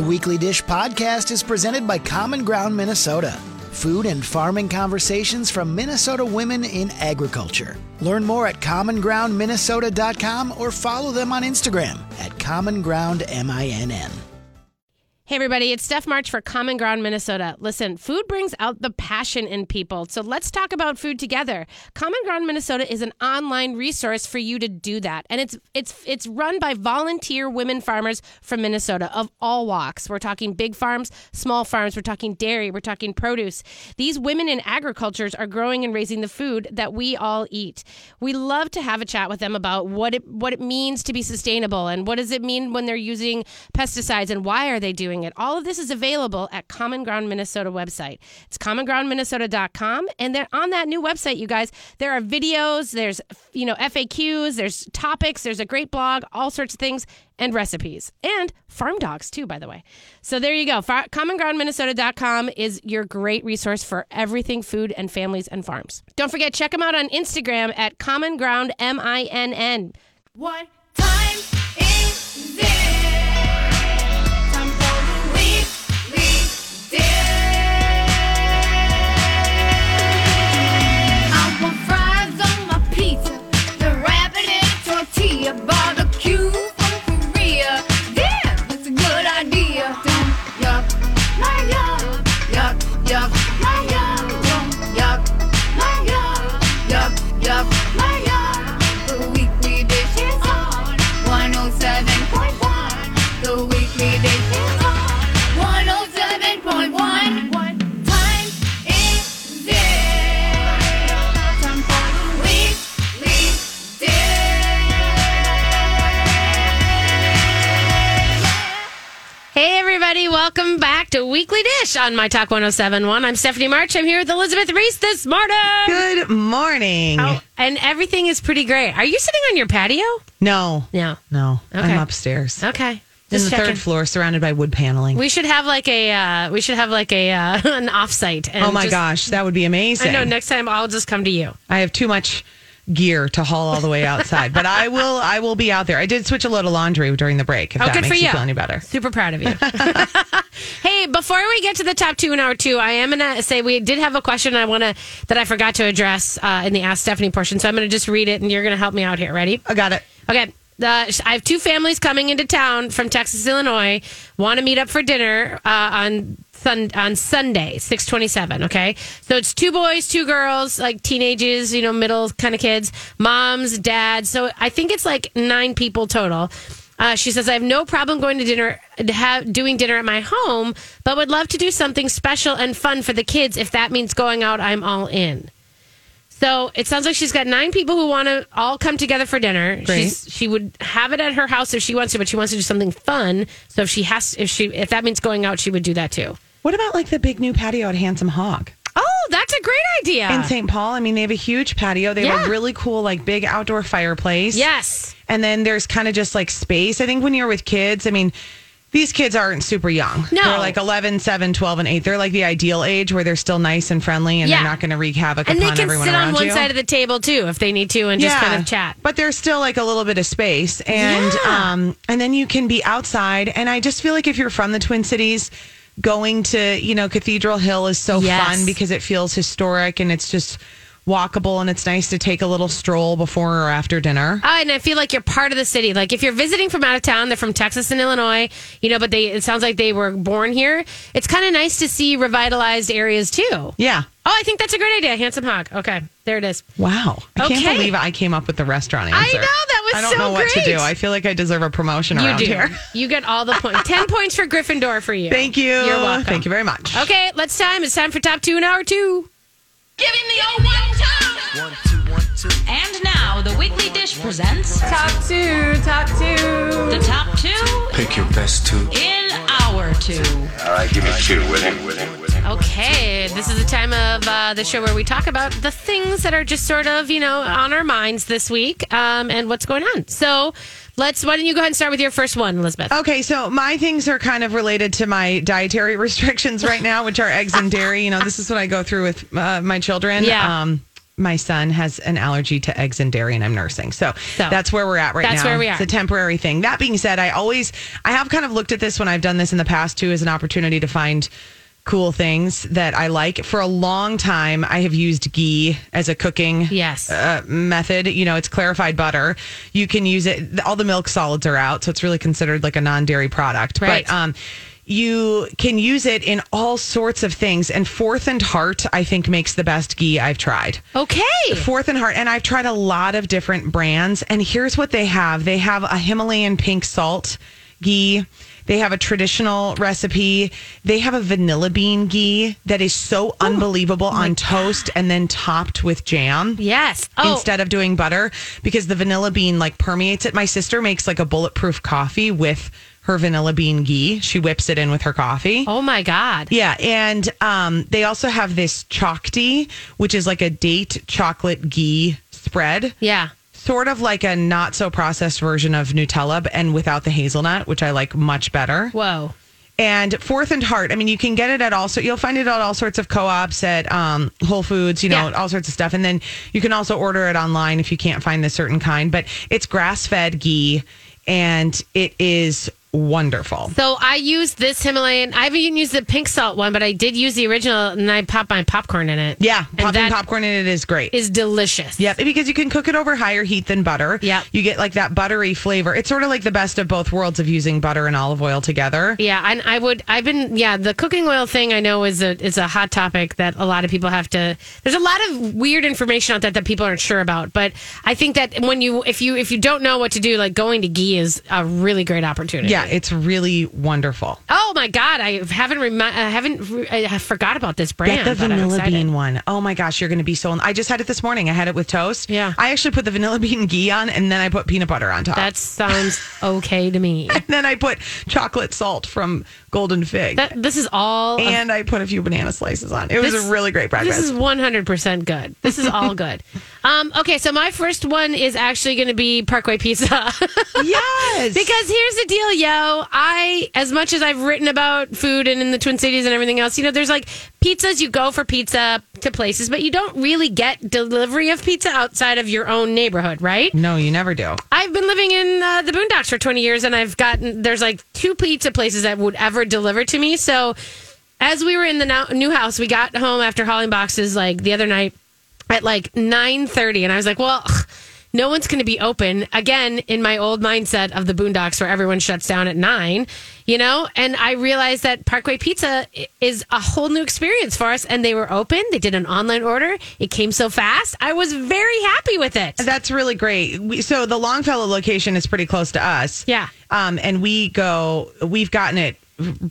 The Weekly Dish podcast is presented by Common Ground Minnesota. Food and farming conversations from Minnesota women in agriculture. Learn more at commongroundminnesota.com or follow them on Instagram at commongroundminn. Hey, everybody, it's Steph March for Common Ground Minnesota. Listen, food brings out the passion in people, so let's talk about food together. Common Ground Minnesota is an online resource for you to do that, and it's it's it's run by volunteer women farmers from Minnesota of all walks. We're talking big farms, small farms, we're talking dairy, we're talking produce. These women in agricultures are growing and raising the food that we all eat. We love to have a chat with them about what it what it means to be sustainable and what does it mean when they're using pesticides and why are they doing it. All of this is available at Common Ground Minnesota website. It's commongroundminnesota.com. And then on that new website, you guys, there are videos, there's, you know, FAQs, there's topics, there's a great blog, all sorts of things, and recipes. And farm dogs, too, by the way. So there you go. Far- commongroundminnesota.com is your great resource for everything food and families and farms. Don't forget, check them out on Instagram at Common Ground M I N N. What time is it? On My Talk 1071. I'm Stephanie March. I'm here with Elizabeth Ries this morning. Good morning. Oh, and everything is pretty great. Are you sitting on your patio? No, No. no, Okay. I'm upstairs Okay. in Just the checking. third floor, surrounded by wood paneling. We should have like a uh, we should have like a uh, an offsite. and oh my just- gosh, that would be amazing. I know. Next time I'll just come to you. I have too much gear to haul all the way outside, but I will. I will be out there. I did switch a load of laundry during the break. If Oh, that good makes for you you. feel any better. Super proud of you. hey, before we get to the top two in hour two, I am gonna say we did have a question I want to that I forgot to address uh, in the Ask Stephanie portion. So I'm gonna just read it, and you're gonna help me out here. Ready? I got it. Okay. Uh, I have two families coming into town from Texas, Illinois. Want to meet up for dinner uh, on sun- on Sunday, six twenty seven. Okay, so it's two boys, two girls, like teenagers, you know, middle kind of kids, moms, dads. So I think it's like nine people total. Uh, she says, I have no problem going to dinner, have, doing dinner at my home, but would love to do something special and fun for the kids. If that means going out, I'm all in. So it sounds like she's got nine people who want to all come together for dinner. She's, she would have it at her house if she wants to, but she wants to do something fun. So if she has, if she, if that means going out, she would do that too. What about like the big new patio at Handsome Hog Oh, that's a great idea. in St. Paul? I mean, they have a huge patio. They have a really cool, like, big outdoor fireplace. Yes. And then there's kind of just like space. I think when you're with kids, I mean, these kids aren't super young. No. They're like 11, 7, 12, and 8. They're like the ideal age where they're still nice and friendly and Yeah. they're not going to wreak havoc And they upon can sit on one you. side of the table too if they need to and just kind of chat. But there's still like a little bit of space. And Yeah. um and then you can be outside. And I just feel like if you're from the Twin Cities, going to, you know, Cathedral Hill is so Yes. fun because it feels historic and it's just walkable and it's nice to take a little stroll before or after dinner. Oh, and I feel like you're part of the city. Like if you're visiting from out of town, they're from Texas and Illinois, you know, but they it sounds like they were born here. It's kind of nice to see revitalized areas too. Yeah. Oh, I think that's a great idea. Handsome Hog. Okay, there it is. Wow. I Okay. can't believe I came up with the restaurant answer. I answer. know, that was so cool. I don't so know what to do. I feel like I deserve a promotion You around do. here. You get all the points. Ten points for Gryffindor for you. Thank you. You're welcome. Thank you very much. Okay, let's time. It's time for top two in hour two. Give him the old one two. One, two, one, two. And now the Weekly Dish presents Top two. Top two. the top two Pick your best two. in hour two. All right, give me two with him, with him, with him. Okay, this is the time of uh, the show where we talk about the things that are just sort of, you know, on our minds this week um, and what's going on. So let's, why don't you go ahead and start with your first one, Elizabeth? Okay, so my things are kind of related to my dietary restrictions right now, which are eggs and dairy. You know, this is what I go through with uh, my children. Yeah. Um, my son has an allergy to eggs and dairy and I'm nursing. So, So, that's where we're at right that's now. That's where we are. It's a temporary thing. That being said, I always I have kind of looked at this when I've done this in the past too as an opportunity to find cool things that I like. For a long time, I have used ghee as a cooking Yes. uh, method. You know, it's clarified butter. You can use it. All the milk solids are out, so it's really considered like a non-dairy product. Right. But um, you can use it in all sorts of things. And Fourth and Heart, I think, makes the best ghee I've tried. Okay. Fourth and Heart, and I've tried a lot of different brands. And here's what they have: they have a Himalayan pink salt ghee. They have a traditional recipe. They have a vanilla bean ghee that is so unbelievable on toast and then topped with jam Yes. Oh, instead of doing butter because the vanilla bean like permeates it. My sister makes like a bulletproof coffee with her vanilla bean ghee. She whips it in with her coffee. oh my God. Yeah, and um, they also have this chocty, which is like a date chocolate ghee spread, Yeah. Sort of like a not so processed version of Nutella, but- and without the hazelnut, which I like much better. Whoa. And Fourth and Heart, I mean, you can get it at all. So you'll find it at all sorts of co-ops at um, Whole Foods, you know, Yeah. all sorts of stuff. And then you can also order it online if you can't find the certain kind. But it's grass-fed ghee, and it is wonderful. So I used this Himalayan. I haven't even used the pink salt one, but I did use the original, and I popped my popcorn in it. Yeah, and popping popcorn in it is great. is delicious. Yep, because you can cook it over higher heat than butter. Yeah, You get like that buttery flavor. It's sort of like the best of both worlds of using butter and olive oil together. Yeah, and I would. I've been. Yeah, the cooking oil thing I know is a is a hot topic that a lot of people have to. There's a lot of weird information out there that people aren't sure about. But I think that when you if you if you don't know what to do, like going to ghee is a really great opportunity. Yeah, it's really wonderful. Oh my god, I haven't remi- I haven't re- I forgot about this brand. Get the vanilla bean one. Oh my gosh, you're going to be so. I just had it this morning. I had it with toast. Yeah. I actually put the vanilla bean ghee on, and then I put peanut butter on top. That sounds okay to me. and then I put chocolate salt from Golden Fig, That this is all. and I put a few banana slices on. It was This- a really great breakfast. This is 100% good. This is all good. Um, okay, so my first one is actually going to be Parkway Pizza. yes, because here's the deal, yo. I, as much as I've written about food and in the Twin Cities and everything else, you know, there's like pizzas, you go for pizza to places, but you don't really get delivery of pizza outside of your own neighborhood, right? no, you never do. I've been living in uh, the Boondocks for 20 years, and I've gotten there's like two pizza places that would ever deliver to me. So, as we were in the now, new house, we got home after hauling boxes like the other night at like 9:30, and I was like, well. No one's going to be open again in my old mindset of the Boondocks, where everyone shuts down at nine, you know. And I realized that Parkway Pizza is a whole new experience for us, and they were open. They did an online order. It came so fast. I was very happy with it. That's really great. We, so the Longfellow location is pretty close to us. Yeah. Um, and we go, we've gotten it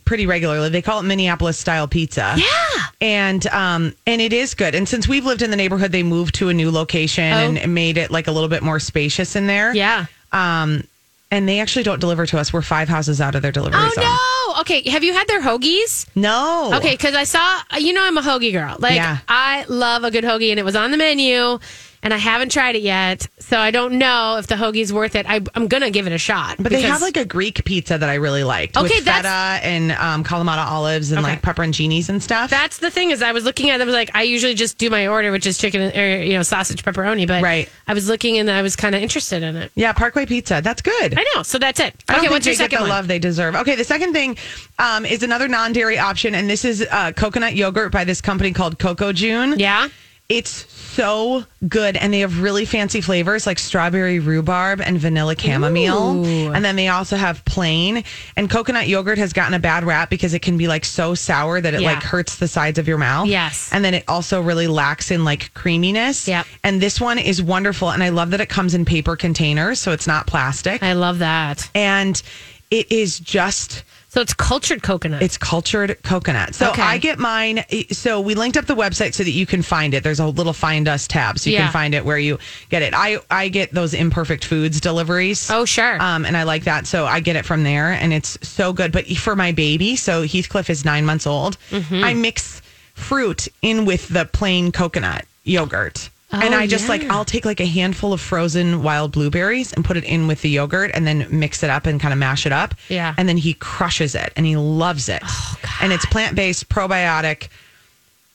pretty regularly. They call it Minneapolis style pizza. Yeah. And um and it is good. And since we've lived in the neighborhood, they moved to a new location Oh. and made it like a little bit more spacious in there. Yeah. Um and they actually don't deliver to us. We're five houses out of their delivery Oh zone. no! Okay, have you had their hoagies? No. Okay, because I saw, you know, I'm a hoagie girl. Like, Yeah. I love a good hoagie, and it was on the menu, and I haven't tried it yet, so I don't know if the hoagie's worth it. I, I'm gonna give it a shot. But they have like a Greek pizza that I really liked. Okay, with that's- feta and um, Kalamata olives and Okay. like pepperoncinis and stuff. That's the thing is, I was looking at them like I usually just do my order, which is chicken or you know sausage pepperoni. But Right. I was looking and I was kind of interested in it. yeah, Parkway Pizza. That's good. I know, so that's it. I okay, what's your second the one? love they deserve. Okay, the second thing um, is another non-dairy option, and this is uh, coconut yogurt by this company called Coco June. Yeah. It's so good, and they have really fancy flavors like strawberry rhubarb and vanilla chamomile. Ooh. And then they also have plain. And coconut yogurt has gotten a bad rap because it can be like so sour that it Yeah. like hurts the sides of your mouth. Yes. And then it also really lacks in like creaminess. Yep. And this one is wonderful, and I love that it comes in paper containers, so it's not plastic. I love that. and it is just So it's cultured coconut. it's cultured coconut. So Okay. I get mine. So we linked up the website so that you can find it. There's a little find us tab, so you Yeah. can find it where you get it. I I get those imperfect foods deliveries. Oh, sure. Um, and I like that, so I get it from there, and it's so good. But for my baby, so Heathcliff is nine months old. Mm-hmm. I mix fruit in with the plain coconut yogurt. And Oh, I just like. I'll take like a handful of frozen wild blueberries and put it in with the yogurt and then mix it up and kind of mash it up. Yeah. And then he crushes it and he loves it. Oh, And it's plant based, probiotic,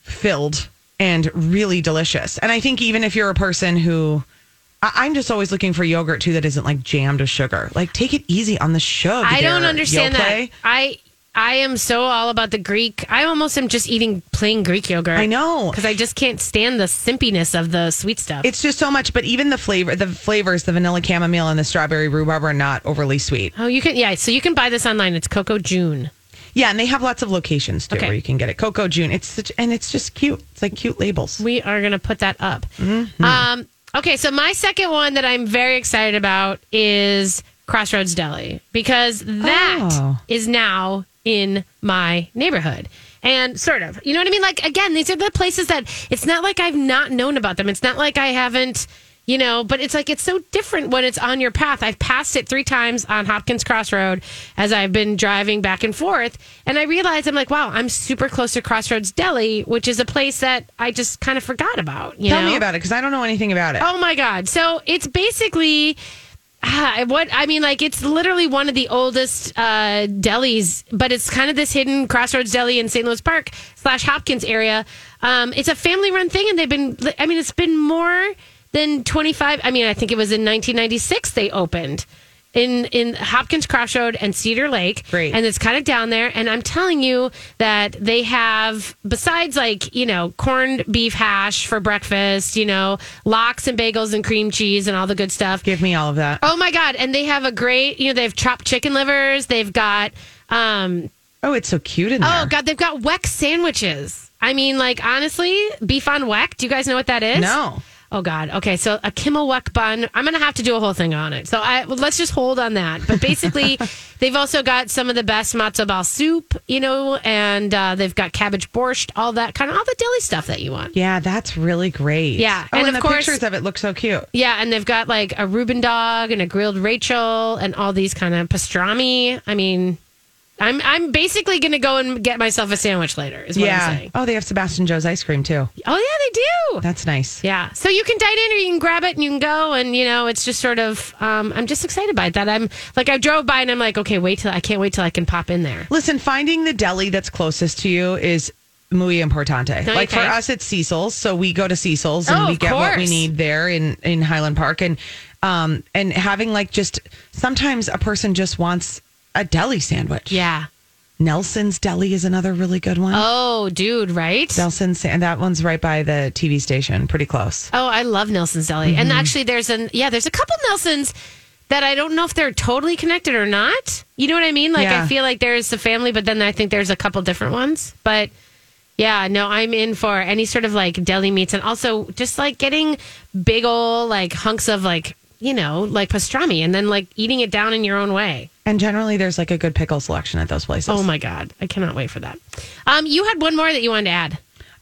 filled and really delicious. And I think even if you're a person who I- I'm just always looking for yogurt too that isn't like jammed with sugar. Like take it easy on the sugar. I don't understand Yoplait. that. I I am so all about the Greek. I almost am just eating plain Greek yogurt. I know. because I just can't stand the simpiness of the sweet stuff. It's just so much, but even the flavor, the flavors, the vanilla chamomile and the strawberry rhubarb are not overly sweet. oh, you can yeah. So you can buy this online. It's Coco June. Yeah, and they have lots of locations too Okay. where you can get it. Coco June. It's such, and it's just cute. It's like cute labels. We are going to put that up. Mm-hmm. Um, okay, so my second one that I'm very excited about is Crossroads Deli because that is Oh. now in my neighborhood. And sort of, you know what I mean? Like, again, these are the places that it's not like I've not known about them. It's not like I haven't, you know, but it's like it's so different when it's on your path. I've passed it three times on Hopkins Crossroad as I've been driving back and forth. And I realized I'm like, wow, I'm super close to Crossroads Deli, which is a place that I just kind of forgot about. You Tell know? me about it because I don't know anything about it. Oh my god! So it's basically ah, what I mean. Like it's literally one of the oldest uh, delis, but it's kind of this hidden crossroads deli in St. Louis Park slash Hopkins area. Um, it's a family run thing, and they've been. I mean, it's been more than twenty five. I mean, I think it was in nineteen ninety six they opened. In, in Hopkins Crossroad and Cedar Lake. Great. And it's kind of down there. And I'm telling you that they have, besides like, you know, corned beef hash for breakfast, you know, lox and bagels and cream cheese and all the good stuff. Give me all of that. Oh my God. And they have a great, you know, they have chopped chicken livers. They've got, um, Oh, it's so cute in there. oh God, they've got Weck sandwiches. I mean, like, honestly, beef on Weck. Do you guys know what that is? No. Oh God. Okay, so a Kimmel Weck bun. I'm gonna have to do a whole thing on it. So I well, let's just hold on that. But basically, they've also got some of the best matzo ball soup, you know, and uh, they've got cabbage borscht, all that kind of all the deli stuff that you want. Yeah, that's really great. Yeah, Oh, and and, of the course- pictures of it look so cute. Yeah, and they've got like a Reuben dog and a grilled Rachel and all these kind of pastrami. I mean, I'm I'm basically gonna go and get myself a sandwich later. Is what I'm saying. Oh, they have Sebastian Joe's ice cream too. Oh yeah, they do. That's nice. Yeah. So you can dine in or you can grab it and you can go and you know, it's just sort of um I'm just excited by that. I'm like I drove by and I'm like, okay, wait till I can't wait till I can pop in there. Listen, finding the deli that's closest to you is muy importante. Like for us, it's Cecil's, so we go to Cecil's and Oh, we get what we need there in in Highland Park, and um and having like just sometimes a person just wants a deli sandwich. Yeah. Nelson's Deli is another really good one. Oh, dude, right? Nelson's, and that one's right by the TV station, pretty close. Oh, I love Nelson's Deli. And mm-hmm. actually there's an yeah, there's a couple Nelsons that I don't know if they're totally connected or not. You know what I mean? Like Yeah. I feel like there's a family, but then I think there's a couple different ones. But yeah, no, I'm in for any sort of like deli meats and also just like getting big ol' like hunks of like, you know, like pastrami and then like eating it down in your own way. And generally, there's like a good pickle selection at those places. Oh my God. I cannot wait for that. Um, you had one more that you wanted to add.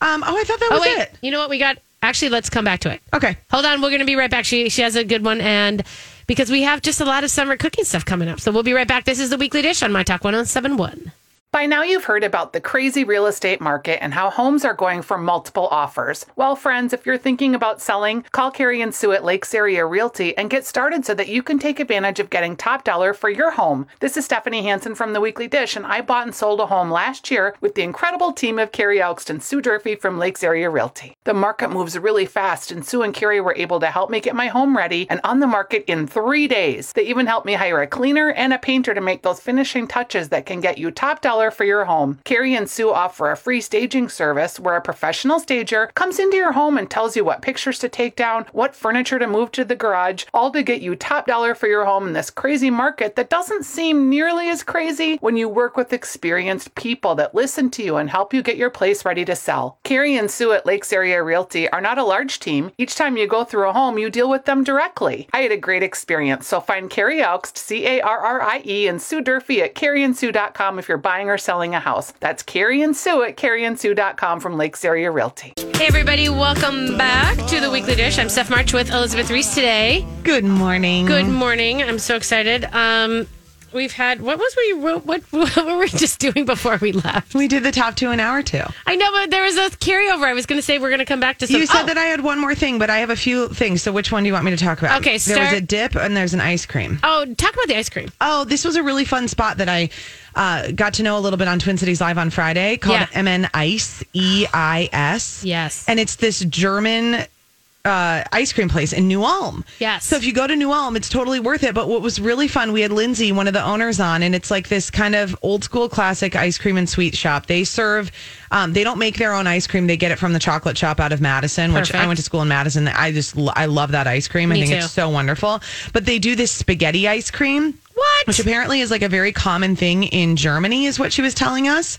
Um, oh, I thought that Oh, was wait. it. You know what we got? Actually, let's come back to it. Okay. Hold on, we're going to be right back. She she has a good one, and because we have just a lot of summer cooking stuff coming up, so we'll be right back. This is the weekly dish on My Talk 1071. By now, you've heard about the crazy real estate market and how homes are going for multiple offers. Well, friends, if you're thinking about selling, call Carrie and Sue at Lakes Area Realty and get started so that you can take advantage of getting top dollar for your home. This is Stephanie Hansen from The Weekly Dish, and I bought and sold a home last year with the incredible team of Carrie and Sue Durfee from Lakes Area Realty. The market moves really fast, and Sue and Carrie were able to help me get my home ready and on the market in three days. They even helped me hire a cleaner and a painter to make those finishing touches that can get you top dollar for your home. Carrie and Sue offer a free staging service where a professional stager comes into your home and tells you what pictures to take down, what furniture to move to the garage, all to get you top dollar for your home in this crazy market that doesn't seem nearly as crazy when you work with experienced people that listen to you and help you get your place ready to sell. Carrie and Sue at Lakes Area Realty are not a large team. Each time you go through a home, you deal with them directly. I had a great experience, so find Carrie Elkst, C A R R I E, and Sue Durfee at carrieandsue.com if you're buying or selling a house. That's Carrie and Sue at carrieandsue.com from Lakes Area Realty. Hey, everybody, welcome back to the weekly dish. I'm Steph March with Elizabeth Ries today. Good morning. Good morning. I'm so excited. Um, we've had. What was we? What, what what were we just doing before we left? We did the top two an hour two. I know, but there was a carryover. I was going to say we're going to come back to. Some, You said oh, that I had one more thing, but I have a few things. So which one do you want me to talk about? Okay, there was a dip and there's an ice cream. Oh, talk about the ice cream. Oh, this was a really fun spot that I uh, got to know a little bit on Twin Cities Live on Friday called Yeah. MN Eis, E I S. Yes. And it's this German uh, ice cream place in New Ulm. Yes. So if you go to New Ulm, it's totally worth it. But what was really fun, we had Lindsay, one of the owners, on, and it's like this kind of old school classic ice cream and sweet shop. They serve, um, they don't make their own ice cream. They get it from the chocolate shop out of Madison, which I went to school in Madison. I just, I love that ice cream. I think too. it's so wonderful. But they do this spaghetti ice cream. What? Which apparently is like a very common thing in Germany, is what she was telling us.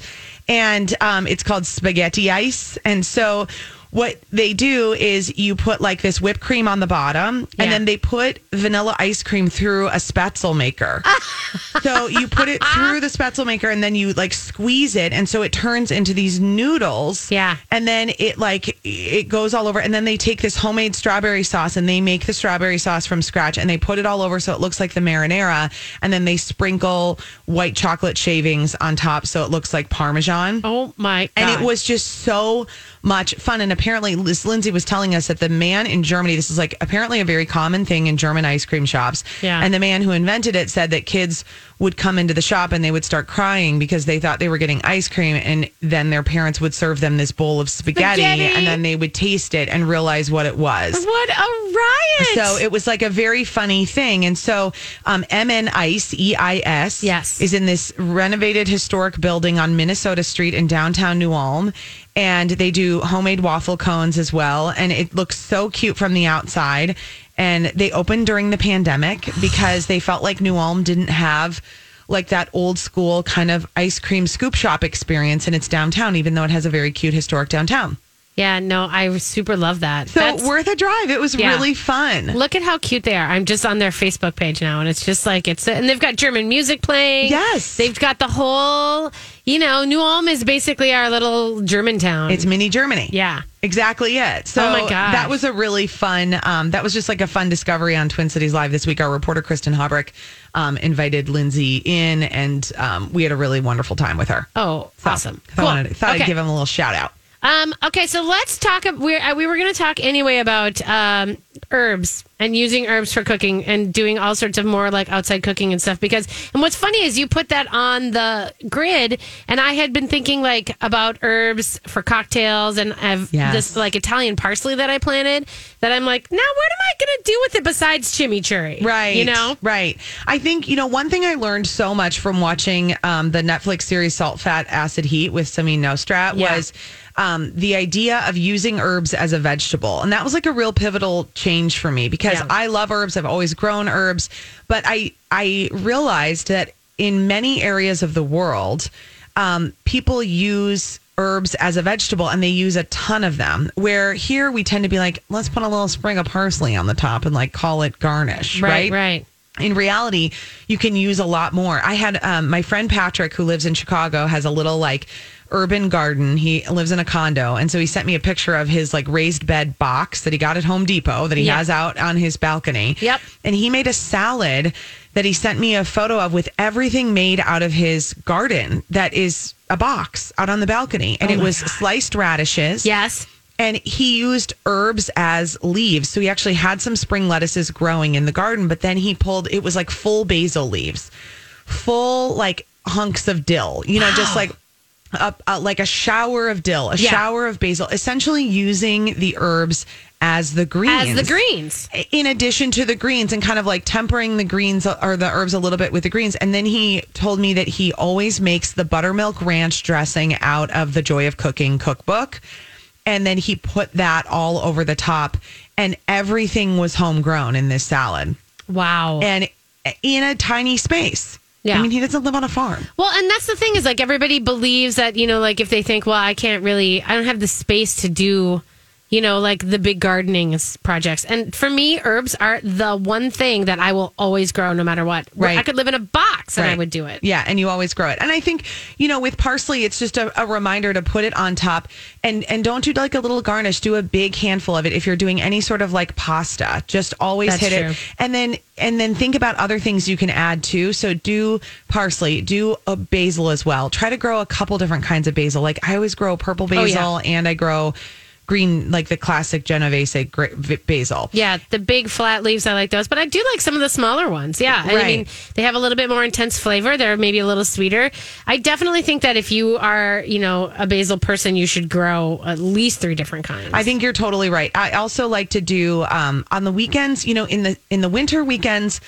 And um, it's called spaghetti ice. And so what they do is you put like this whipped cream on the bottom, Yeah. and then they put vanilla ice cream through a spaetzle maker. so you put it through the spaetzle maker, and then you like squeeze it, and so it turns into these noodles. Yeah. And then it like it goes all over, and then they take this homemade strawberry sauce and they make the strawberry sauce from scratch, and they put it all over so it looks like the marinara, and then they sprinkle white chocolate shavings on top so it looks like parmesan. Oh my god! And it was just so much fun. And apparently, this Lindsay was telling us that the man in Germany, this is like apparently a very common thing in German ice cream shops. Yeah. And the man who invented it said that kids would come into the shop and they would start crying because they thought they were getting ice cream. And then their parents would serve them this bowl of spaghetti, Spaghetti. and then they would taste it and realize what it was. what a riot! So it was like a very funny thing. And so um, MN Eis, E I S, Yes. is in this renovated historic building on Minnesota Street in downtown New Ulm. And they do homemade waffle cones as well. And it looks so cute from the outside. And they opened during the pandemic because they felt like New Ulm didn't have like that old school kind of ice cream scoop shop experience in its downtown, even though it has a very cute historic downtown. Yeah, no, I super love that. So That's- worth a drive. It was Yeah. really fun. Look at how cute they are. I'm just on their Facebook page now, and it's just like it's, and they've got German music playing. Yes. they've got the whole. You know, New Ulm is basically our little German town. It's mini Germany. yeah. Exactly it. So Oh my god, that was a really fun. Um, that was just like a fun discovery on Twin Cities Live this week. Our reporter Kristen Hubrick um, invited Lindsay in, and um, we had a really wonderful time with her. Oh, So, awesome. I wanted, thought Okay. I'd give him a little shout out. Um, okay, so let's talk. We uh, we were going to talk anyway about um, herbs and using herbs for cooking and doing all sorts of more like outside cooking and stuff. Because and what's funny is you put that on the grid, and I had been thinking like about herbs for cocktails, and I've Yes. this like Italian parsley that I planted. That I'm like, now what am I going to do with it besides chimichurri? Right. You know. Right. I think, you know, one thing I learned so much from watching um, the Netflix series Salt, Fat, Acid, Heat with Samin Nosrat Yeah. was um, the idea of using herbs as a vegetable. And that was like a real pivotal change for me because Yeah. I love herbs. I've always grown herbs. But I, I realized that in many areas of the world, um, people use herbs as a vegetable and they use a ton of them. Where here we tend to be like, let's put a little sprig of parsley on the top and like call it garnish, Right. right? Right. in reality, you can use a lot more. I had um, my friend Patrick, who lives in Chicago, has a little like urban garden. He lives in a condo. And so he sent me a picture of his like raised bed box that he got at Home Depot that he Yeah. has out on his balcony. Yep. And he made a salad that he sent me a photo of with everything made out of his garden that is a box out on the balcony. And oh it was sliced radishes Yes. and he used herbs as leaves. So he actually had some spring lettuces growing in the garden, but then he pulled it was like full basil leaves, full like hunks of dill, you know, just like a, a, like a shower of dill, a Yeah. shower of basil, essentially using the herbs as the greens. As the greens. In addition to the greens and kind of like tempering the greens or the herbs a little bit with the greens. And then he told me that he always makes the buttermilk ranch dressing out of the Joy of Cooking cookbook. And then he put that all over the top. And everything was homegrown in this salad. Wow. And in a tiny space. Yeah. I mean, he doesn't live on a farm. Well, and that's the thing is like everybody believes that, you know, like if they think, well, I can't really, I don't have the space to do, you know, like the big gardening projects. And for me, herbs are the one thing that I will always grow no matter what. Right. I could live in a box and I would do it. Yeah, and you always grow it. And I think, you know, with parsley, it's just a, a reminder to put it on top and and don't do like a little garnish. Do a big handful of it if you're doing any sort of like pasta. Just always That's hit true. it. And then and then think about other things you can add too. So do parsley, do a basil as well. Try to grow a couple different kinds of basil. Like I always grow purple Oh, yeah. basil and I grow green like the classic Genovese basil. Yeah, the big flat leaves, I like those. But I do like some of the smaller ones. Yeah. I mean, they have a little bit more intense flavor. They're maybe a little sweeter. I definitely think that if you are, you know, a basil person, you should grow at least three different kinds. I think you're totally right. I also like to do um, on the weekends. You know, in the in the winter weekends,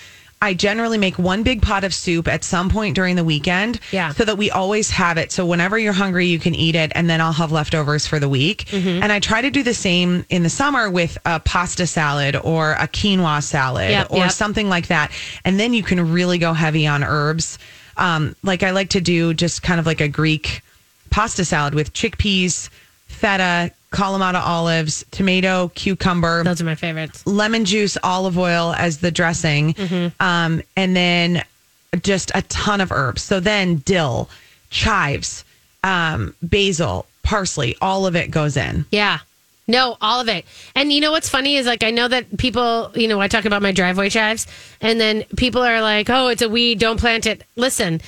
I generally make one big pot of soup at some point during the weekend. Yeah. So that we always have it. So whenever you're hungry, you can eat it, and then I'll have leftovers for the week. Mm-hmm. And I try to do the same in the summer with a pasta salad or a quinoa salad Yep, or yep. something like that. And then you can really go heavy on herbs. Um, like I like to do just kind of like a Greek pasta salad with chickpeas, feta, Kalamata olives, tomato, cucumber, those are my favorites. lemon juice, olive oil as the dressing, Mm-hmm. um, and then just a ton of herbs. So then dill, chives, um, basil, parsley, all of it goes in. Yeah. No, all of it. And you know what's funny is like I know that people, you know, I talk about my driveway chives, and then people are like, "Oh, it's a weed, don't plant it." Listen,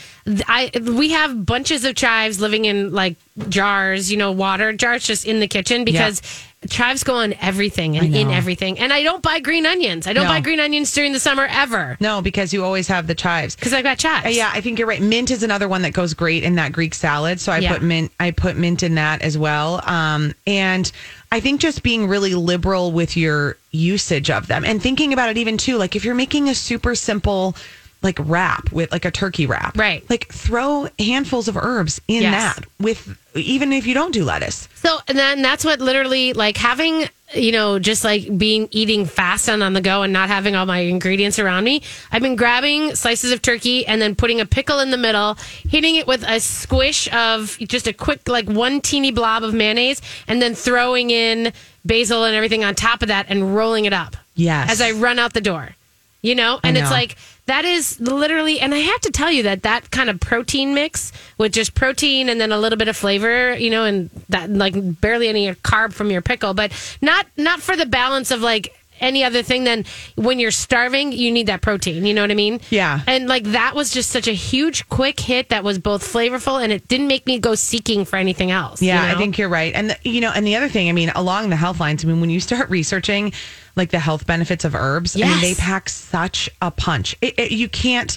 I we have bunches of chives living in like jars, you know, water jars just in the kitchen because chives go on everything and in everything. And I don't buy green onions. I don't No. buy green onions during the summer ever No, because you always have the chives. because I've got chives. Uh, Yeah, I think you're right. Mint is another one that goes great in that Greek salad. So I Yeah. put mint. I put mint in that as well. Um, and I think just being really liberal with your usage of them and thinking about it even too. Like if you're making a super simple like wrap with like a turkey wrap, Right. Like throw handfuls of herbs in Yes. that with even if you don't do lettuce. So and then that's what literally like having you know just like being eating fast and on the go and not having all my ingredients around me. I've been grabbing slices of turkey and then putting a pickle in the middle, hitting it with a squish of just a quick like one teeny blob of mayonnaise, and then throwing in basil and everything on top of that and rolling it up. Yes. As I run out the door. You know, and it's like that is literally, and I have to tell you that that kind of protein mix with just protein and then a little bit of flavor, you know, and that like barely any carb from your pickle, but not not for the balance of like any other thing. than when you're starving, you need that protein. You know what I mean? Yeah. And like that was just such a huge, quick hit that was both flavorful and it didn't make me go seeking for anything else. Yeah, you know? I think you're right. And the, you know, and the other thing, I mean, along the health lines, I mean, when you start researching like the health benefits of herbs, I mean, Yes. they pack such a punch. It, it, you can't,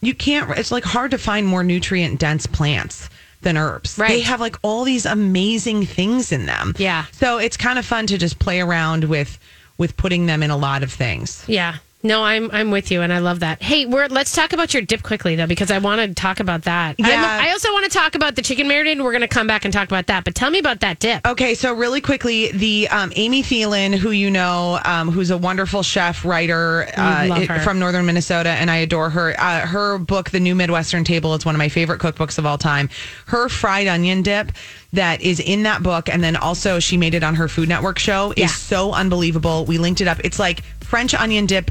you can't. It's like hard to find more nutrient dense plants than herbs. Right. They have like all these amazing things in them. Yeah. So it's kind of fun to just play around with with putting them in a lot of things. Yeah. No, I'm I'm with you, and I love that. Hey, we're let's talk about your dip quickly though, because I want to talk about that. I'm- Yeah. I also want to talk about the chicken marinade. and We're going to come back and talk about that. But tell me about that dip. Okay, so really quickly, the um, Amy Thielen, who you know, um, who's a wonderful chef, writer uh, it- from Northern Minnesota, and I adore her. Uh, her book, The New Midwestern Table, is one of my favorite cookbooks of all time. Her fried onion dip that is in that book, and then also she made it on her Food Network show, Yeah. is so unbelievable. We linked it up. It's like French onion dip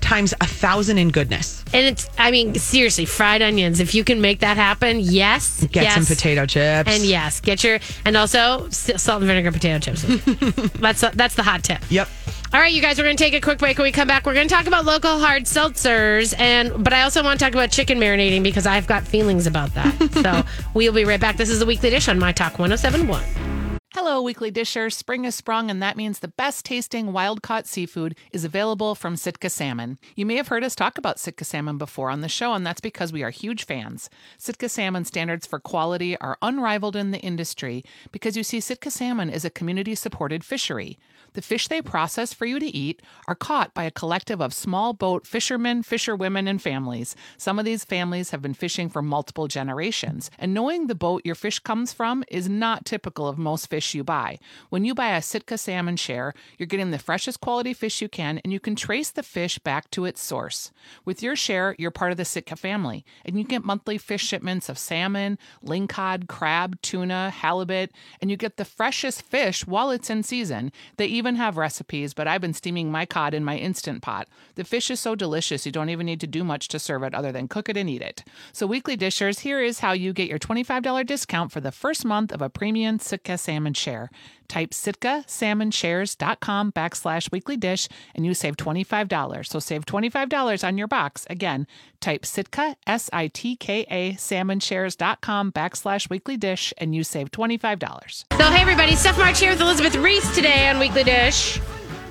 times a thousand in goodness. And it's, I mean, seriously, fried onions. If you can make that happen, yes, Get yes. some potato chips. and yes, get your and also salt and vinegar potato chips. that's that's the hot tip. Yep. All right, you guys, we're going to take a quick break. When we come back, we're going to talk about local hard seltzers, and but I also want to talk about chicken marinating because I've got feelings about that. so we'll be right back. This is the weekly dish on My Talk 1071. Hello, Weekly Disher. Spring is sprung, and that means the best tasting wild caught seafood is available from Sitka Salmon. You may have heard us talk about Sitka Salmon before on the show, and that's because we are huge fans. Sitka Salmon standards for quality are unrivaled in the industry because you see, Sitka Salmon is a community supported fishery. The fish they process for you to eat are caught by a collective of small boat fishermen, fisherwomen, and families. Some of these families have been fishing for multiple generations, and knowing the boat your fish comes from is not typical of most fish you buy. When you buy a Sitka salmon share, you're getting the freshest quality fish you can, and you can trace the fish back to its source. With your share, you're part of the Sitka family, and you get monthly fish shipments of salmon, lingcod, crab, tuna, halibut, and you get the freshest fish while it's in season. They even have recipes, but I've been steaming my cod in my instant pot. The fish is so delicious, you don't even need to do much to serve it other than cook it and eat it. So, weekly dishers, here is how you get your $25 discount for the first month of a premium Sitka salmon share. Type sitkasalmonshares.com backslash weekly dish and you save $25. So save $25 on your box. Again, type sitka, S-I-T-K-A, salmonshares.com backslash weekly dish and you save $25. So, hey, everybody, Steph March here with Elizabeth Ries today on Weekly Dish.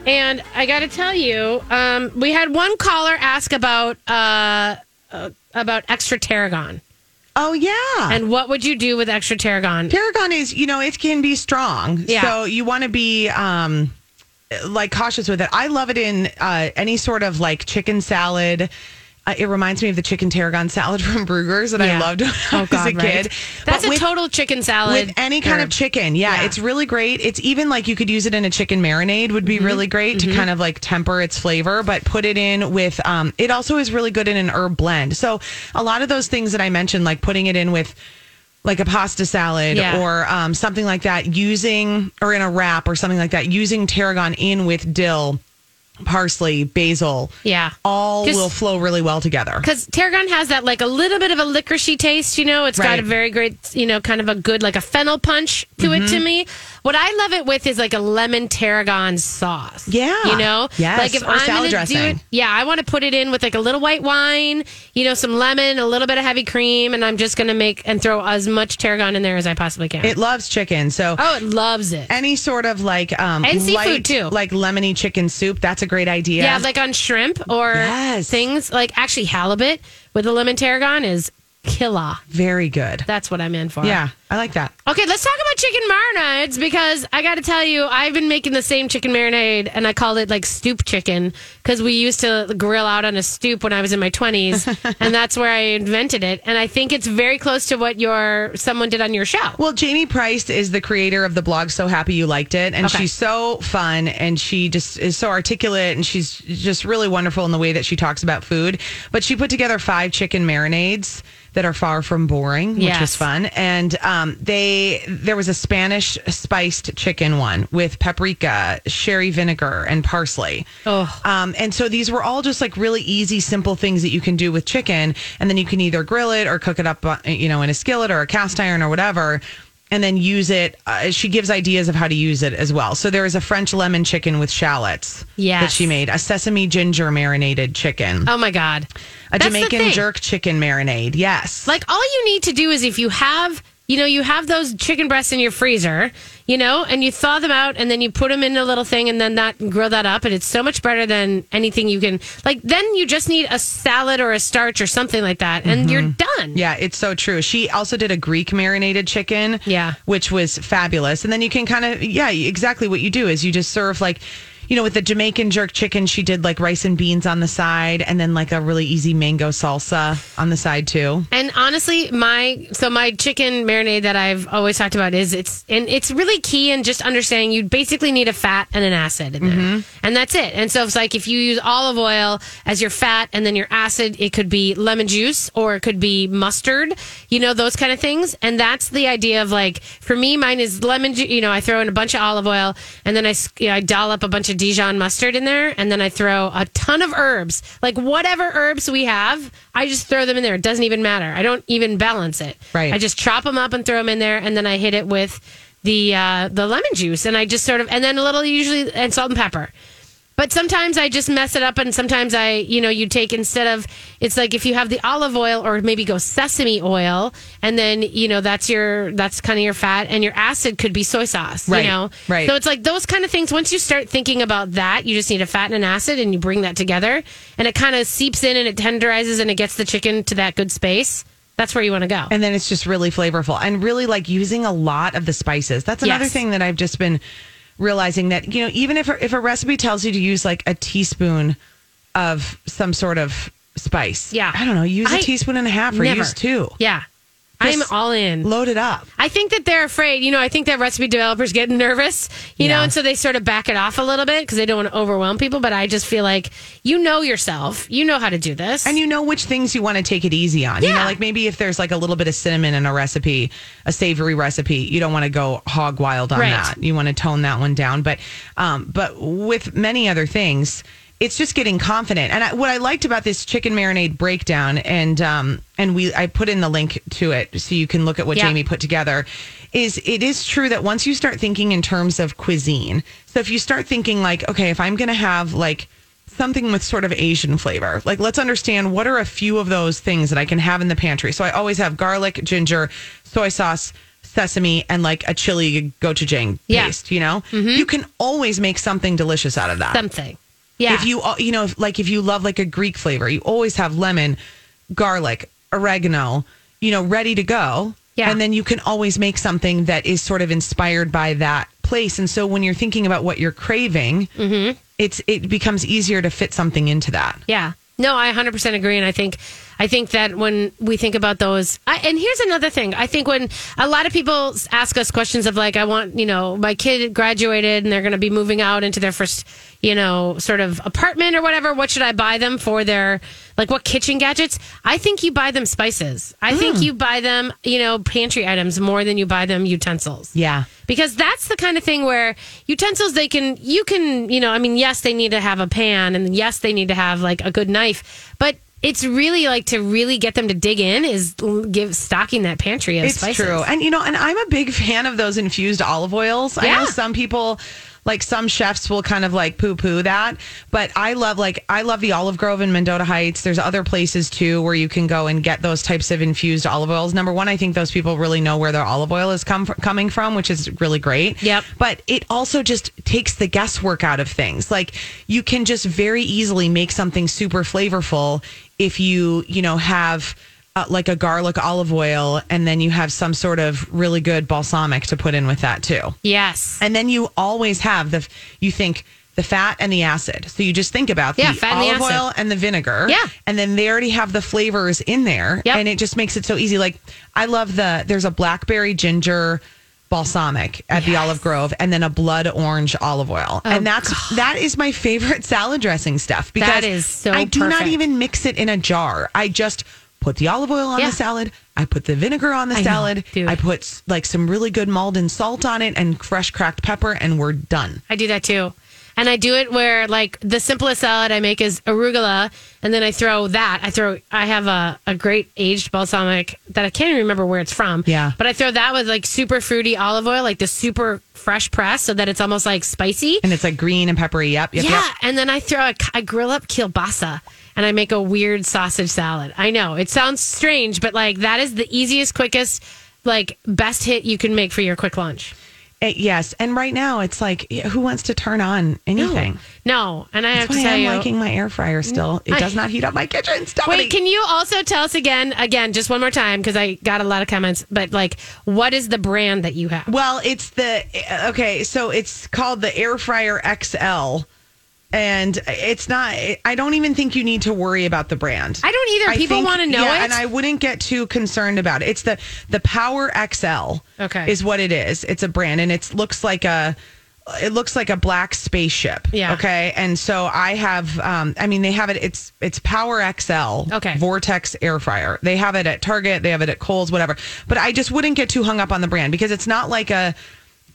And I got to tell you, um, we had one caller ask about uh, uh, about extra tarragon. Oh yeah. And what would you do with extra tarragon? Tarragon is, you know, it can be strong. Yeah. So you want to be um like cautious with it. I love it in uh, any sort of like chicken salad. Uh, it reminds me of the chicken tarragon salad from Bruegger's that Yeah. I loved when I Oh, was God, a kid. right? That's But a with- total chicken salad. with any kind of chicken. Yeah, Yeah. it's really great. It's even like you could use it in a chicken marinade would Mm-hmm. be really great to kind of like temper its flavor, but put it in with um it also is really good in an herb blend. So a lot of those things that I mentioned like putting it in with like a pasta salad Yeah. or um, something like that using or in a wrap or something like that using tarragon in with dill parsley basil Yeah. all will flow really well together Because tarragon has that like a little bit of a licoricey taste, you know. It's got Right. a very great, you know, kind of a good like a fennel punch to it Mm-hmm. to me. What I love it with is like a lemon tarragon sauce. Yeah. you know, Yes, like if or I'm salad gonna do it, dressing. yeah, I want to put it in with like a little white wine, you know, some lemon, a little bit of heavy cream, and I'm just gonna make and throw as much tarragon in there as I possibly can. it loves chicken so oh, it loves it. any sort of like um And seafood, light, too. like lemony chicken soup that's a great idea Yeah, like on shrimp or Yes. things like actually halibut with a lemon tarragon is killer. very good That's what I'm in for. yeah i like that Okay, let's talk about chicken marinades because I got to tell you, I've been making the same chicken marinade and I called it like stoop chicken because we used to grill out on a stoop when I was in my 20s and that's where I invented it. And I think it's very close to what your someone did on your show. Well, Jamie Price is the creator of the blog So Happy You Liked It. And Okay. she's so fun and she just is so articulate and she's just really wonderful in the way that she talks about food. But she put together five chicken marinades that are far from boring, which Yes. was fun. And um, they there was a Spanish spiced chicken one with paprika, sherry vinegar, and parsley. Oh. Um, and so these were all just like really easy, simple things that you can do with chicken, and then you can either grill it or cook it up, uh, you know, in a skillet or a cast iron or whatever. And then use it. Uh, she gives ideas of how to use it as well. So there is a French lemon chicken with shallots that she made, a sesame ginger marinated chicken, Oh my God. a That's Jamaican jerk chicken marinade. Yes. Like all you need to do is if you have, you know, you have those chicken breasts in your freezer, you know, and you thaw them out and then you put them in a little thing and then that grill that up and it's so much better than anything you can like then you just need a salad or a starch or something like that and you're mm-hmm. done. Yeah, it's so true. She also did a Greek marinated chicken. Yeah. Which was fabulous. And then you can kind of, yeah, exactly what you do is you just serve like, you know, with the Jamaican jerk chicken, she did like rice and beans on the side and then like a really easy mango salsa on the side too. And honestly, my so my chicken marinade that I've always talked about is it's and it's really key in just understanding you basically need a fat and an acid in there, Mm-hmm. and that's it. And so it's like if you use olive oil as your fat and then your acid, it could be lemon juice or it could be mustard, you know those kind of things. And that's the idea of like for me, mine is lemon juice. You know, I throw in a bunch of olive oil and then I you know, I dollop a bunch of Dijon mustard in there, and then I throw a ton of herbs, like whatever herbs we have, I just throw them in there. It doesn't even matter. I don't even balance it. Right. I just chop them up and throw them in there, and then I hit it with the uh, the lemon juice, and I just sort of, and then a little usually and salt and pepper. But sometimes I just mess it up, and sometimes I, you know, you take instead of it's like if you have the olive oil or maybe go sesame oil, and then you know that's your that's kind of your fat, and your acid could be soy sauce, Right, you know, right. So it's like those kind of things. Once you start thinking about that, you just need a fat and an acid, and you bring that together, and it kind of seeps in and it tenderizes and it gets the chicken to that good space. That's where you want to go. And then it's just really flavorful and really like using a lot of the spices. That's another Yes. thing that I've just been realizing that, you know, even if, if a recipe tells you to use like a teaspoon of some sort of spice. Yeah. I don't know, use a I- teaspoon and a half or Never. use two. Yeah. I'm all in. Load it up. I think that they're afraid. You know, I think that recipe developers get nervous, you know, and so they sort of back it off a little bit because they don't want to overwhelm people. But I just feel like you know yourself. You know how to do this. And you know which things you want to take it easy on. You know, Yeah. like maybe if there's like a little bit of cinnamon in a recipe, a savory recipe, you don't want to go hog wild on Right. that. You want to tone that one down. But um, but with many other things, it's just getting confident. And I, what I liked about this chicken marinade breakdown, and um, and we I put in the link to it so you can look at what Yeah. Jamie put together. Is it is true that once you start thinking in terms of cuisine, so if you start thinking like, okay, if I'm going to have like something with sort of Asian flavor. Like, let's understand what are a few of those things that I can have in the pantry. So I always have garlic, ginger, soy sauce, sesame, and like a chili gochujang Yeah. paste. You know, you can always make something delicious out of that. something. Yeah. If you you know if, like if you love like a Greek flavor, you always have lemon, garlic, oregano, you know, ready to go. Yeah. And then you can always make something that is sort of inspired by that place. And so when you're thinking about what you're craving, Mm-hmm. it's it becomes easier to fit something into that. Yeah. No, I 100% agree and I think I think that when we think about those I, and here's another thing. I think when a lot of people ask us questions of like I want, you know, my kid graduated and they're going to be moving out into their first, you know, sort of apartment or whatever, what should I buy them for their like what kitchen gadgets? I think you buy them spices. I think mm. you buy them, you know, pantry items more than you buy them utensils Yeah. because that's the kind of thing where utensils they can you can you know i mean yes they need to have a pan and yes they need to have like a good knife but it's really like to really get them to dig in is give stocking that pantry of It's spices. true. And you know, and I'm a big fan of those infused olive oils. I know Yeah. some people like some chefs will kind of like poo poo that, but I love like I love the Olive Grove in Mendota Heights. There's other places too where you can go and get those types of infused olive oils. Number one, I think those people really know where their olive oil is come coming from, which is really great. Yep. But it also just takes the guesswork out of things. Like you can just very easily make something super flavorful if you, you know, have uh, like a garlic olive oil and then you have some sort of really good balsamic to put in with that too. yes And then you always have the you think the fat and the acid. So you just think about Yeah, the fat and the olive oil and the vinegar. Yeah. And then they already have the flavors in there. Yep. And it just makes it so easy. Like I love the there's a blackberry ginger balsamic at the Olive Grove and then a blood orange olive oil. and that's that is my favorite salad dressing stuff because Oh, That is so I do not even mix it in a jar. I just put the olive oil on Yeah. the salad. I put the vinegar on the I salad. dude. I put like some really good Maldon salt on it and fresh cracked pepper and we're done. i do that too and i do it where like the simplest salad i make is arugula and then i throw that i throw i have a, a great aged balsamic that i can't even remember where it's from Yeah. but i throw that with like super fruity olive oil like the super fresh press so that it's almost like spicy And it's like green and peppery. Yep, yep, yeah, yep. and then I throw a, I grill up kielbasa and I make a weird sausage salad. I know it sounds strange, but like that is the easiest, quickest, like best hit you can make for your quick lunch. Eh, yes, and right now it's like, who wants to turn on anything? No, and I have That's to why tell I'm you. liking my air fryer still. It I- does not heat up my kitchen. Stephanie. Wait, can you also tell us again, again, just one more time because I got a lot of comments. But like, what is the brand that you have? Well, it's the eh, okay. So it's called the Air Fryer XL, and it's not. I don't even think you need to worry about the brand. I don't either. People wanna know yeah, it. and I wouldn't get too concerned about it. It's the the Power XL. Okay. is what it is. It's a brand, and it looks like a. It looks like a black spaceship. Yeah. Okay. And so I have. Um, I mean, they have it. It's it's Power XL. Okay. Vortex air fryer. They have it at Target. They have it at Kohl's. Whatever. But I just wouldn't get too hung up on the brand because it's not like a.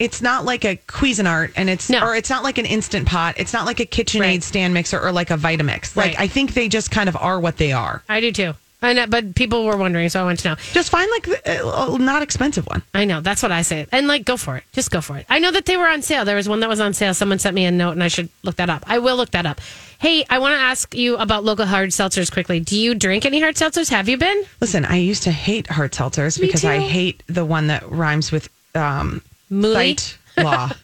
It's not like a Cuisinart, and it's No. or it's not like an instant pot. It's not like a KitchenAid Right. stand mixer or like a Vitamix. Like Right. I think they just kind of are what they are. I do too. I know, but people were wondering, so I want to know. Just find like a, a not expensive one. I know. That's what I say. And like, go for it. Just go for it. I know that they were on sale. There was one that was on sale. Someone sent me a note and I should look that up. I will look that up. Hey, I want to ask you about local hard seltzers quickly. Do you drink any hard seltzers? Have you been? Listen, I used to hate hard seltzers Me because I hate the one that rhymes with um, Mooly? sight law.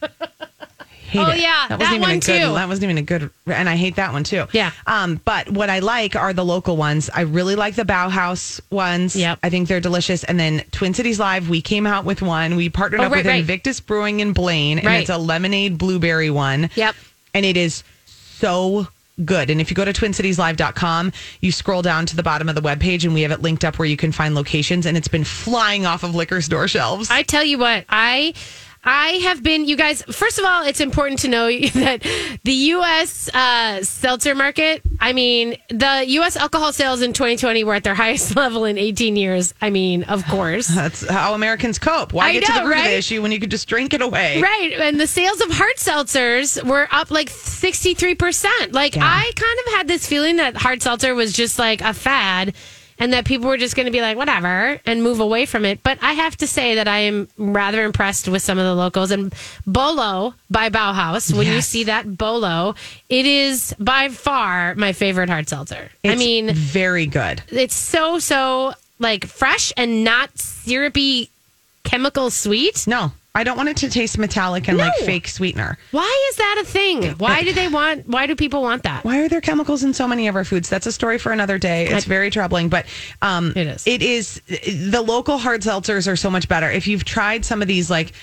Hate Oh, it. yeah, that wasn't that even one a good. too. That wasn't even a good, and I hate that one too. Yeah. Um, but what I like are the local ones. I really like the Bauhaus ones. Yep. I think they're delicious. And then Twin Cities Live, we came out with one. We partnered Oh, up right, with right. Invictus Brewing in Blaine, and Right. it's a lemonade blueberry one. Yep. And it is so good. And if you go to twincitieslive.com, you scroll down to the bottom of the webpage and we have it linked up where you can find locations and it's been flying off of liquor store shelves. I tell you what, I I have been you guys first of all, it's important to know that the US uh, seltzer market, I mean, the US alcohol sales in 2020 were at their highest level in 18 years. I mean, of course. That's how Americans cope. Why I get to the know, root of the issue when you could just drink it away? Right. And the sales of hard seltzers were up like 63%. Like, Yeah. I kind of had this feeling that hard seltzer was just like a fad and that people were just going to be like, whatever, and move away from it. But I have to say that I am rather impressed with some of the locals. And Bolo by Bauhaus, when you see that Bolo, it is by far my favorite hard seltzer. I mean, very good. it's so, so like fresh and not syrupy chemical sweet. No, I don't want it to taste metallic and like fake sweetener. Why is that a thing? Why do they want? Why do people want that? Why are there chemicals in so many of our foods? That's a story for another day. It's very troubling, but um, It is. It is. The local hard seltzers are so much better. If you've tried some of these like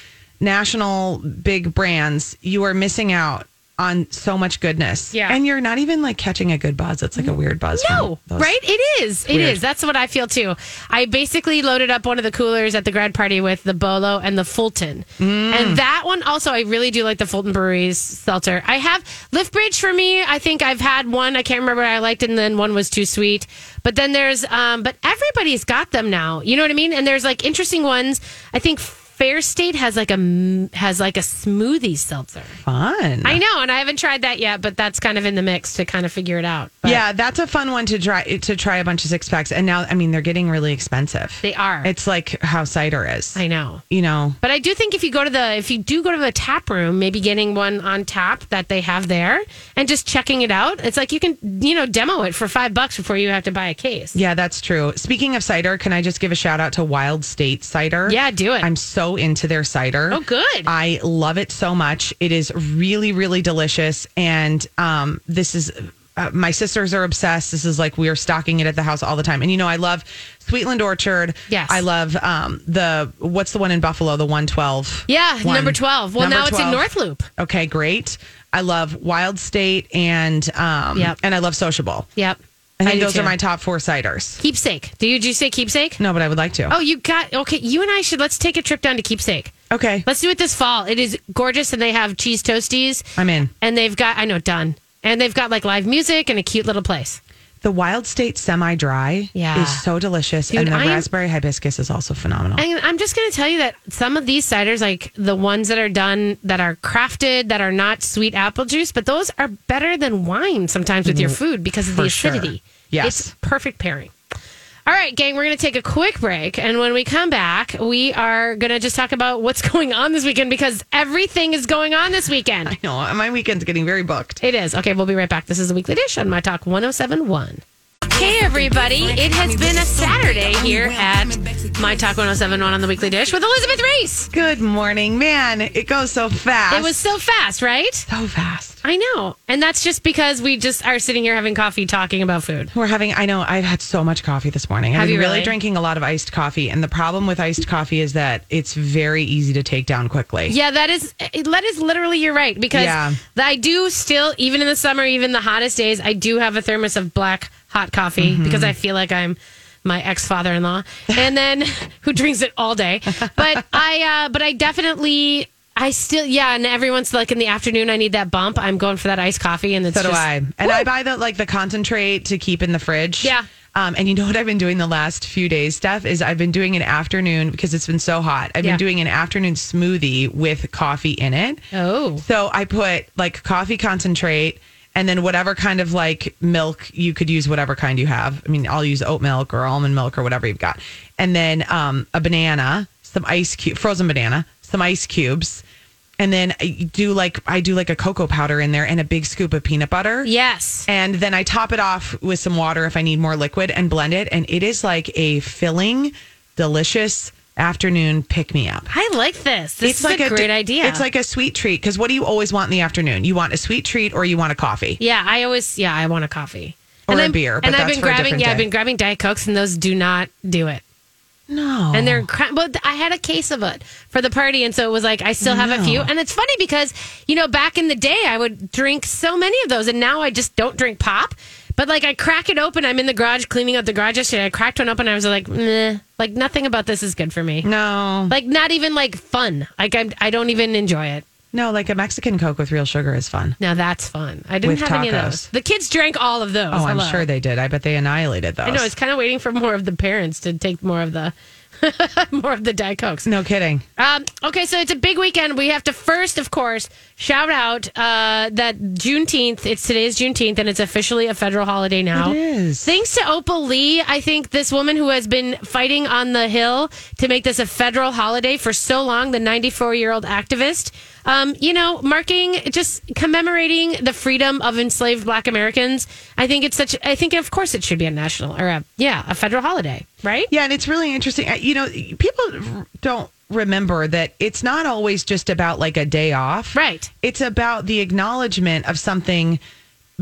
national big brands, you are missing out on so much goodness. Yeah. and you're not even like catching a good buzz. It's like a weird buzz. No, right? It is. It weird. is. That's what I feel too. I basically loaded up one of the coolers at the grad party with the Bolo and the Fulton. Mm. And that one also, I really do like the Fulton Brewery's seltzer. I have Lift Bridge for me. I think I've had one. I can't remember what I liked, and then one was too sweet. But then there's, um, but everybody's got them now. You know what I mean? And there's like interesting ones. I think Fair State has like a has like a smoothie seltzer. Fun. I know, and I haven't tried that yet, but that's kind of in the mix to kind of figure it out. But yeah, that's a fun one to try to try a bunch of six packs. And now, I mean, they're getting really expensive. They are. It's like how cider is. I know. you know, But I do think if you go to the if you do go to the tap room, maybe getting one on tap that they have there and just checking it out, it's like you can you know demo it for five bucks before you have to buy a case. Yeah, that's true. Speaking of cider, can I just give a shout out to Wild State Cider? Yeah, do it. I'm so into their cider. Oh, good. I love it so much. It is really, really delicious. And um, this is. Uh, my sisters are obsessed. This is like we are stocking it at the house all the time. And you know, I love Sweetland Orchard. Yes. I love um, the what's the one in Buffalo, the 112. Yeah, one. number twelve. Well, Number now it's in North Loop. Okay, great. I love Wild State and um, Yep. and I love Sociable. Yep. I think those are my top four ciders. keepsake. Do you, did you say keepsake? No, but I would like to. Oh, you got okay. You and I should let's take a trip down to keepsake. Okay. Let's do it this fall. It is gorgeous, and they have cheese toasties. I'm in. And they've got I know done, and they've got like live music and a cute little place. The Wild State semi dry Yeah. is so delicious. Dude, and the I am- raspberry hibiscus is also phenomenal. And I'm just going to tell you that some of these ciders, like the ones that are done, that are crafted, that are not sweet apple juice, but those are better than wine sometimes with your food because of the Mm, For sure. acidity. Yes. It's perfect pairing. All right, gang, we're going to take a quick break. And when we come back, we are going to just talk about what's going on this weekend because everything is going on this weekend. no, my weekend's getting very booked. It is. Okay, we'll be right back. This is the Weekly Dish on My Talk 1071. Hey, everybody. It has been a Saturday here at My Talk 1071 on the Weekly Dish with Elizabeth Ries. Good morning, man. It goes so fast. It was so fast, right? so fast. I know. And that's just because we just are sitting here having coffee talking about food. We're having. I know. I've had so much coffee this morning. Have I've been you really really? drinking a lot of iced coffee, and the problem with iced coffee is that it's very easy to take down quickly. Yeah, that is that is literally you're right because Yeah. I do still even in the summer, even the hottest days, I do have a thermos of black hot coffee Mm-hmm. because I feel like I'm my ex father in law, and then who drinks it all day. But I, uh, but I definitely. I still, yeah, and everyone's like in the afternoon. I need that bump. I'm going for that iced coffee, and it's So do just, I. And I buy the like the concentrate to keep in the fridge. Yeah. Um, and you know what I've been doing the last few days, Steph, is I've been doing an afternoon because it's been so hot. I've Yeah. been doing an afternoon smoothie with coffee in it. Oh, So I put like coffee concentrate and then whatever kind of like milk you could use, whatever kind you have. I mean, I'll use oat milk or almond milk or whatever you've got. And then um, a banana, some ice cube, frozen banana, some ice cubes. And then I do like I do like a cocoa powder in there and a big scoop of peanut butter. yes. And then I top it off with some water if I need more liquid and blend it. And it is like a filling, delicious afternoon pick me up. I like this. This is a great idea. It's like a sweet treat because what do you always want in the afternoon? You want a sweet treat or you want a coffee? Yeah, I always yeah, I want a coffee Or a I'm- beer, but and I've been grabbing yeah, I've been grabbing diet cokes, and those do not do it. No. And they're well, I had a case of it for the party, and so it was like I still have a few. And it's funny because you know back in the day I would drink so many of those, and now I just don't drink pop. But like I crack it open, I'm in the garage cleaning out the garage yesterday. I cracked one open, and I was like, Meh, like nothing about this is good for me. no. Like not even like fun. Like I'm, I don't even enjoy it. No, like a Mexican Coke with real sugar is fun. Now that's fun. I didn't With have any of tacos. those. The kids drank all of those. Oh, I'm Hello. sure they did. I bet they annihilated those. I know. It's kind of waiting for more of the parents to take more of the more of the Diet Cokes. no kidding. Um, okay, so it's a big weekend. We have to first, of course, shout out uh, that Juneteenth. It's today's Juneteenth, and it's officially a federal holiday now. It is. Thanks to Opal Lee, I think this woman who has been fighting on the Hill to make this a federal holiday for so long, the 94 year old activist. Um, you know, marking, just commemorating the freedom of enslaved Black Americans. I think it's such. I think, of course, it should be a national or a yeah, a federal holiday, right? Yeah, and it's really interesting. You know, people don't remember that it's not always just about like a day off. Right. It's about the acknowledgement of something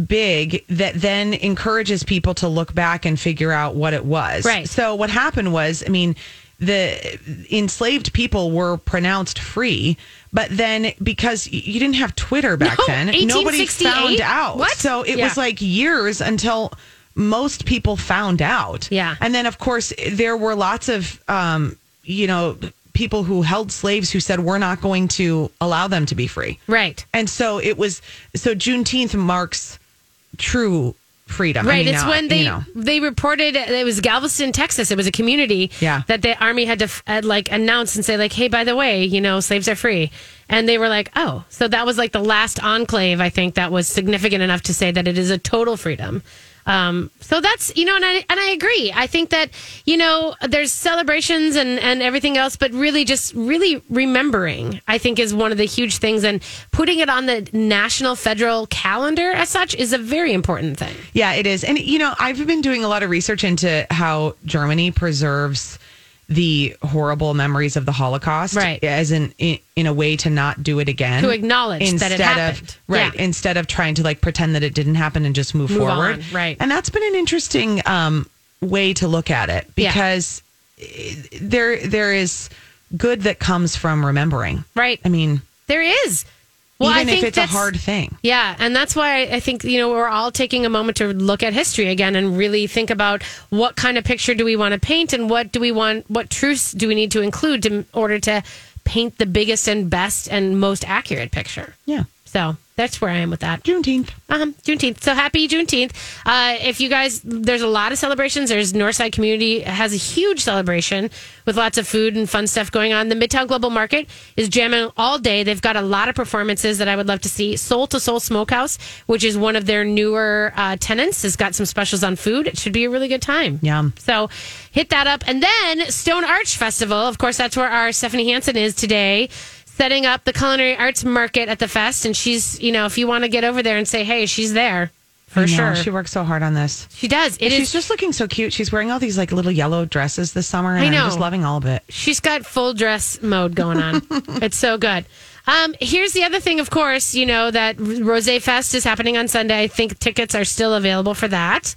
big that then encourages people to look back and figure out what it was. Right. So what happened was, I mean, the enslaved people were pronounced free, but then because you didn't have Twitter back No, then, nobody found out. What? So it Yeah. was like years until most people found out. Yeah. And then, of course, there were lots of, um, you know, people who held slaves who said, we're not going to allow them to be free. Right. And so it was, so Juneteenth marks true freedom. I Right. mean, it's now, when they you know, they reported it was Galveston, Texas. It was a community Yeah. that the army had to uh, like announce and say like, "Hey, by the way, you know, slaves are free." And they were like, "Oh." So that was like the last enclave I think that was significant enough to say that it is a total freedom. Um, so that's you know, and I and I agree. I think that you know, there's celebrations and and everything else, but really just really remembering, I think, is one of the huge things, and putting it on the national federal calendar as such is a very important thing. yeah, it is. And, you know, I've been doing a lot of research into how Germany preserves the horrible memories of the Holocaust Right. as in, in in a way to not do it again To acknowledge that it happened. of right Yeah. instead of trying to like pretend that it didn't happen and just move, Move forward on, right. and that's been an interesting um way to look at it because eh, there there is good that comes from remembering Right. i mean There is. Well, even I think if it's a hard thing Yeah, and that's why I think you know we're all taking a moment to look at history again and really think about what kind of picture do we want to paint and what do we want, what truths do we need to include to, in order to paint the biggest and best and most accurate picture. yeah So that's where I am with that. juneteenth Um, Juneteenth. So happy Juneteenth. Uh, if you guys, there's a lot of celebrations. There's Northside Community has a huge celebration with lots of food and fun stuff going on. The Midtown Global Market is jamming all day. They've got a lot of performances that I would love to see. Soul to Soul Smokehouse, which is one of their newer uh, tenants, has got some specials on food. It should be a really good time. Yum. So hit that up. And then Stone Arch Festival. Of course, that's where our Stephanie Hansen is today. Setting up the culinary arts market at the fest, and she's, you know, if you want to get over there and say, "Hey, she's there," for sure. she works so hard on this She does. It is. she's just looking so cute she's wearing all these like little yellow dresses this summer and I know. i'm just loving all of it She's got full dress mode going on. it's so good. Um, here's the other thing, of course, you know that Rose Fest is happening on Sunday. I think tickets are still available for that.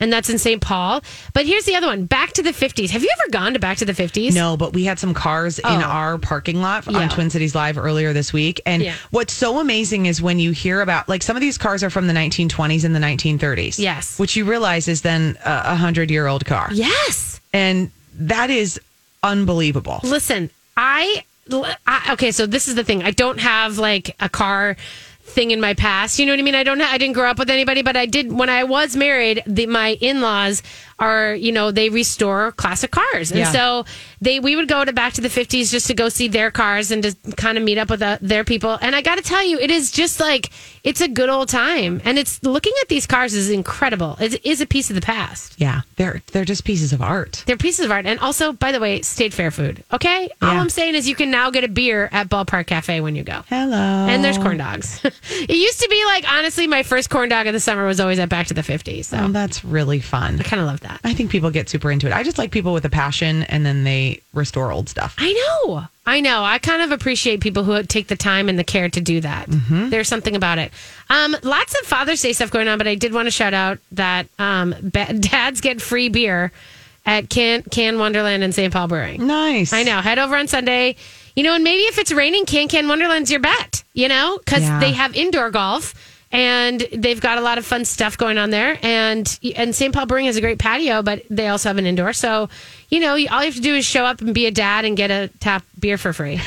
And that's in St. Paul. But here's the other one Back to the 50s. Have you ever gone to Back to the 50s? No, but we had some cars in Oh. our parking lot Yeah. on Twin Cities Live earlier this week. And Yeah. what's so amazing is when you hear about, like, some of these cars are from the 1920s and the 1930s. Yes. Which you realize is then a 100 year old car. Yes. And that is unbelievable. Listen, I, I okay. So this is the thing. I don't have like a car thing in my past. You know what I mean? I don't. I didn't grow up with anybody, but I did when I was married. The, my in laws are you know they restore classic cars, and Yeah. so they we would go to back to the fifties just to go see their cars and to kind of meet up with uh, their people. And I got to tell you, it is just like it's a good old time, and it's looking at these cars is incredible. It is a piece of the past. Yeah. They're, they're just pieces of art. They're pieces of art. And also, by the way, state fair food. Okay? All Yeah. I'm saying is you can now get a beer at Ballpark Cafe when you go. Hello. And there's corn dogs. it used to be like, honestly, my first corn dog of the summer was always at Back to the 50s. So Oh, that's really fun. I kind of love that. I think people get super into it. I just like people with a passion and then they restore old stuff. I know. I know. I kind of appreciate people who take the time and the care to do that. Mm-hmm. There's something about it. Um, lots of Father's Day stuff going on, but I did want to shout out that um, dads get free beer at Can Can Wonderland and St. Paul Brewing. Nice. I know. Head over on Sunday. You know, and maybe if it's raining, Can Can Wonderland's your bet, you know, because Yeah. they have indoor golf and they've got a lot of fun stuff going on there. And and St. Paul Brewing has a great patio, but they also have an indoor. So, you know, all you have to do is show up and be a dad and get a tap beer for free,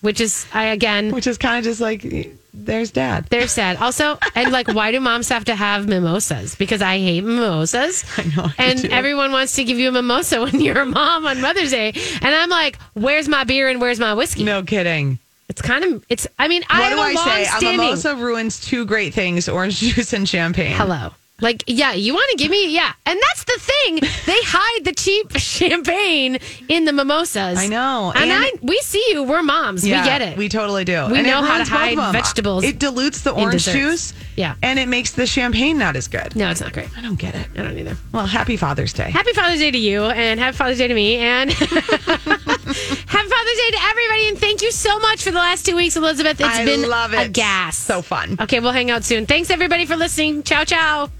which is, I again, Which is kind of just like, there's dad. There's dad. Also, and like, why do moms have to have mimosas? Because I hate mimosas. I know, I And do. everyone wants to give you a mimosa when you're a mom on Mother's Day. And I'm like, where's my beer and where's my whiskey? No kidding. It's kind of, it's, I mean, I What have do a I say? A long-standing- mimosa ruins two great things orange juice and champagne. Hello. Like, yeah, you want to give me, yeah. And that's the thing. They hide the cheap champagne in the mimosas. I know. And, And- I, we see you. We're moms. Yeah, we get it. We totally do. We And know how to hide vegetables It dilutes the orange juice. Yeah. And it makes the champagne not as good. no, it's not great. I don't get it. I don't either. Well, happy Father's Day. Happy Father's Day to you, and happy Father's Day to me, and happy Father's Day to everybody. And thank you so much for the last two weeks, Elizabeth. It's I been love a it. gas. So fun. Okay, we'll hang out soon. Thanks everybody for listening. Ciao, ciao.